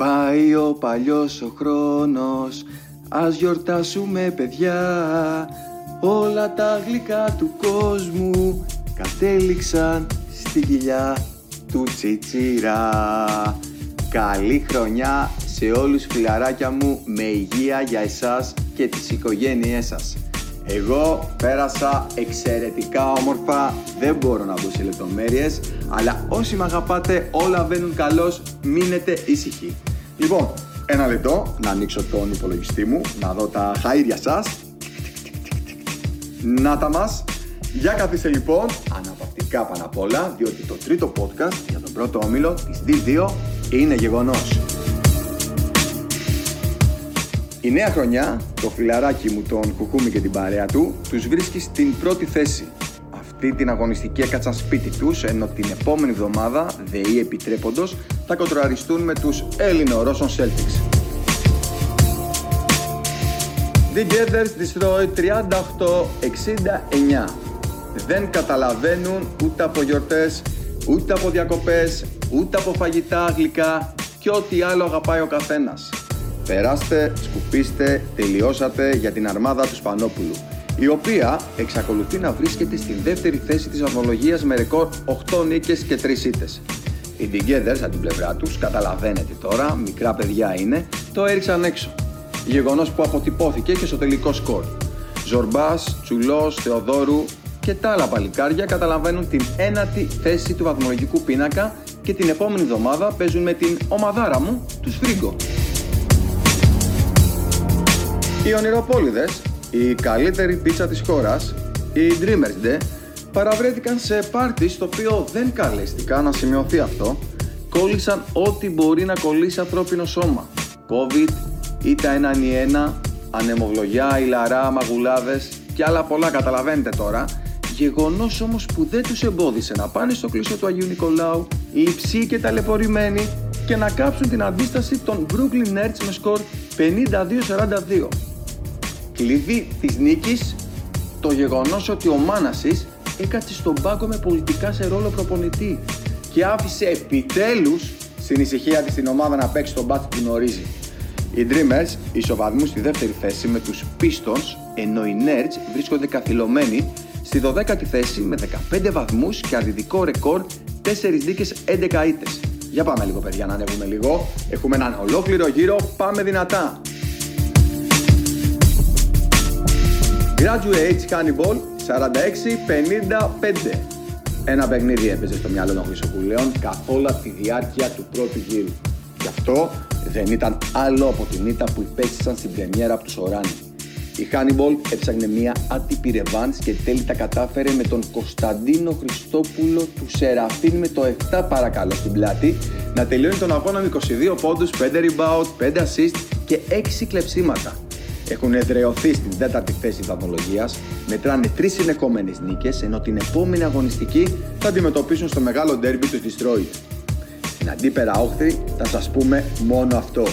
Πάει ο παλιός ο χρόνος, ας γιορτάσουμε παιδιά Όλα τα γλυκά του κόσμου κατέληξαν στη κοιλιά του Τσιτσίρα Καλή χρονιά σε όλους φιλαράκια μου με υγεία για εσάς και τις οικογένειές σας. Εγώ πέρασα εξαιρετικά όμορφα, δεν μπορώ να μπω σε λεπτομέρειες, αλλά όσοι με αγαπάτε όλα βαίνουν καλώς, μείνετε ήσυχοι. Λοιπόν, ένα λεπτό να ανοίξω τον υπολογιστή μου, να δω τα χαΐρια σας. Να τα μας. Για καθίστε λοιπόν, αναπαυτικά πάνω απ' όλα, διότι το τρίτο podcast για τον πρώτο όμιλο της D2 είναι γεγονός. Η νέα χρονιά, το φιλαράκι μου τον Κουκούμι και την παρέα του, τους βρίσκει στην πρώτη θέση. Αυτή την αγωνιστική έκατσαν σπίτι τους, ενώ την επόμενη εβδομάδα, ΔΕΗ επιτρέποντος, θα κοντραριστούν με τους Έλληνο-Ρώσων Celtics. The Gathers destroy 38-69. Δεν καταλαβαίνουν ούτε από γιορτές, ούτε από διακοπές, ούτε από φαγητά γλυκά και ό,τι άλλο αγαπάει ο καθένας. Περάστε, σκουπίστε, τελειώσατε για την αρμάδα του Σπανόπουλου, η οποία εξακολουθεί να βρίσκεται στη δεύτερη θέση της βαθμολογίας με ρεκόρ 8 νίκες και 3 ήττες. Οι Together από την πλευρά τους, καταλαβαίνετε τώρα, μικρά παιδιά είναι, το έριξαν έξω. Γεγονός που αποτυπώθηκε και στο τελικό σκορ. Ζορμπάς, Τσουλός, Θεοδόρου και τα άλλα παλικάρια καταλαβαίνουν την ένατη θέση του βαθμολογικού πίνακα και την επόμενη εβδομάδα παίζουν με την ομαδάρα μου, τους Φρίγκο. Οι ονειροπόλυδες, η καλύτερη πίτσα της χώρας, οι Dreamers Day, παραβρέθηκαν σε πάρτι στο οποίο δεν καλέστηκα να σημειωθεί αυτό, κόλλησαν ό,τι μπορεί να κολλήσει ανθρώπινο σώμα. COVID, ήττα έναν ή ένα, ανεμοβλογιά, ηλαρά, μαγουλάδες και άλλα πολλά καταλαβαίνετε τώρα, γεγονός όμως που δεν τους εμπόδισε να πάνε στο κλείσο του Αγίου Νικολάου, λειψοί και ταλαιπωρημένοι και να κάψουν την αντίσταση των Brooklyn Nets με σκορ 52-42 κλειδί της νίκης το γεγονός ότι ο Μάνασης έκατσε στον πάγκο με πολιτικά σε ρόλο προπονητή και άφησε επιτέλους στην ησυχία της την ομάδα να παίξει τον μπάτς που γνωρίζει. Οι Dreamers ισοβαθμούν στη δεύτερη θέση με τους Pistons, ενώ οι Nerds βρίσκονται καθυλωμένοι στη 12η θέση με 15 βαθμούς και αρνητικό ρεκόρ 4 δίκες 11 ήττες. Για πάμε λίγο παιδιά να ανέβουμε λίγο. Έχουμε έναν ολόκληρο γύρο, πάμε δυνατά. Graduates Hannibal 46-55. Ένα παιχνίδι έπαιζε στο μυαλό των Χρυσοπουλέων καθ' όλα τη διάρκεια του πρώτου γύρου. Γι' αυτό δεν ήταν άλλο από την ήττα που υπέστησαν στην πρεμιέρα από τους Οράνι. Η Hannibal έψαχνε μια άτυπη ρεβάνς και τέλει τα κατάφερε με τον Κωνσταντίνο Χριστόπουλο του Σεραφίν με το 7 παρακαλώ στην πλάτη να τελειώνει τον αγώνα με 22 πόντους, 5 rebound, 5 assist και 6 κλεψίματα έχουν εδρεωθεί στην τέταρτη θέση βαθμολογίας, μετράνε τρεις συνεχόμενες νίκες, ενώ την επόμενη αγωνιστική θα αντιμετωπίσουν στο μεγάλο ντέρμπι τους Destroyed. Στην αντίπερα όχθη θα σας πούμε μόνο αυτό.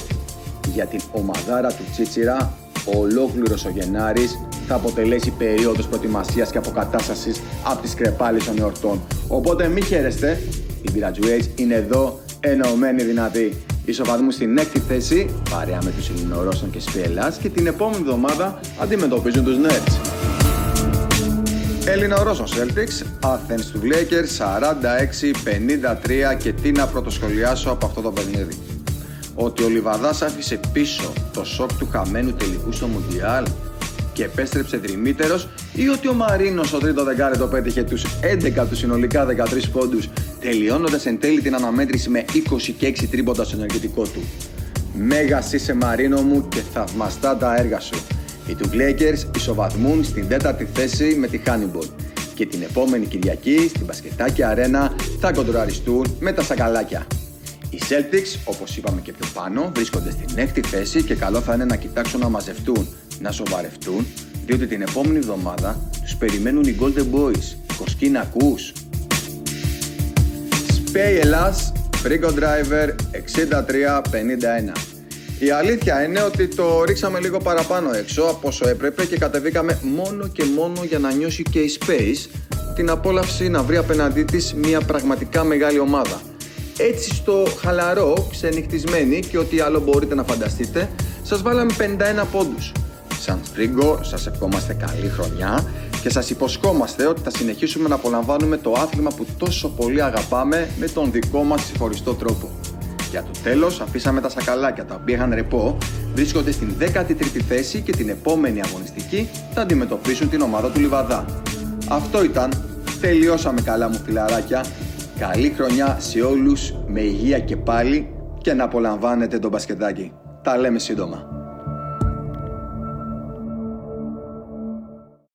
Για την ομαδάρα του Τσίτσιρα, ο ολόκληρος ο Γενάρης θα αποτελέσει περίοδος προετοιμασίας και αποκατάστασης από τις κρεπάλες των εορτών. Οπότε μην χαίρεστε, οι Graduates είναι εδώ ενωμένοι δυνατοί ισοβαθμού στην έκτη θέση, παρέα με τους Ελληνορώσων και Σπιελάς και την επόμενη εβδομάδα αντιμετωπίζουν τους Nets. Έλληνα-Ρώσων Celtics, Athens του Lakers 46-53 και τι να πρωτοσχολιάσω από αυτό το παιχνίδι. Ότι ο Λιβαδάς άφησε πίσω το σοκ του χαμένου τελικού στο Μουντιάλ και επέστρεψε τριμήτερος ή ότι ο Μαρίνος στο τρίτο δεκάρετο πέτυχε τους 11 του συνολικά 13 πόντους τελειώνοντας εν τέλει την αναμέτρηση με 20 και 6 τρίποντα στο ενεργητικό του. Μέγας είσαι Μαρίνο μου και θαυμαστά τα έργα σου. Οι του Lakers ισοβαθμούν στην τέταρτη θέση με τη Hannibal και την επόμενη Κυριακή στην Μπασκετάκη Αρένα θα κοντραριστούν με τα σακαλάκια. Οι Celtics, όπως είπαμε και πιο πάνω, βρίσκονται στην έκτη θέση και καλό θα είναι να κοιτάξουν να μαζευτούν, να σοβαρευτούν, διότι την επόμενη εβδομάδα τους περιμένουν οι Golden Boys. Κοσκίνα ακούς; Pay Ελλάς, Frigo Driver 6351. Η αλήθεια είναι ότι το ρίξαμε λίγο παραπάνω έξω από όσο έπρεπε και κατεβήκαμε μόνο και μόνο για να νιώσει και η Space την απόλαυση να βρει απέναντί της μια πραγματικά μεγάλη ομάδα. έτσι στο χαλαρό, ξενυχτισμένοι και ό,τι άλλο μπορείτε να φανταστείτε, σας βάλαμε 51 πόντους. Σαν Σπρίγκο, σας ευχόμαστε καλή χρονιά και σας υποσχόμαστε ότι θα συνεχίσουμε να απολαμβάνουμε το άθλημα που τόσο πολύ αγαπάμε με τον δικό μας ξεχωριστό τρόπο. Για το τέλος αφήσαμε τα σακαλάκια τα οποία είχαν ρεπό, βρίσκονται στην 13η θέση και την επόμενη αγωνιστική θα αντιμετωπίσουν την ομάδα του Λιβαδά. Αυτό ήταν. Τελειώσαμε καλά μου φιλαράκια. Καλή χρονιά σε όλους, με υγεία και πάλι και να απολαμβάνετε το μπασκετάκι. Τα λέμε σύντομα.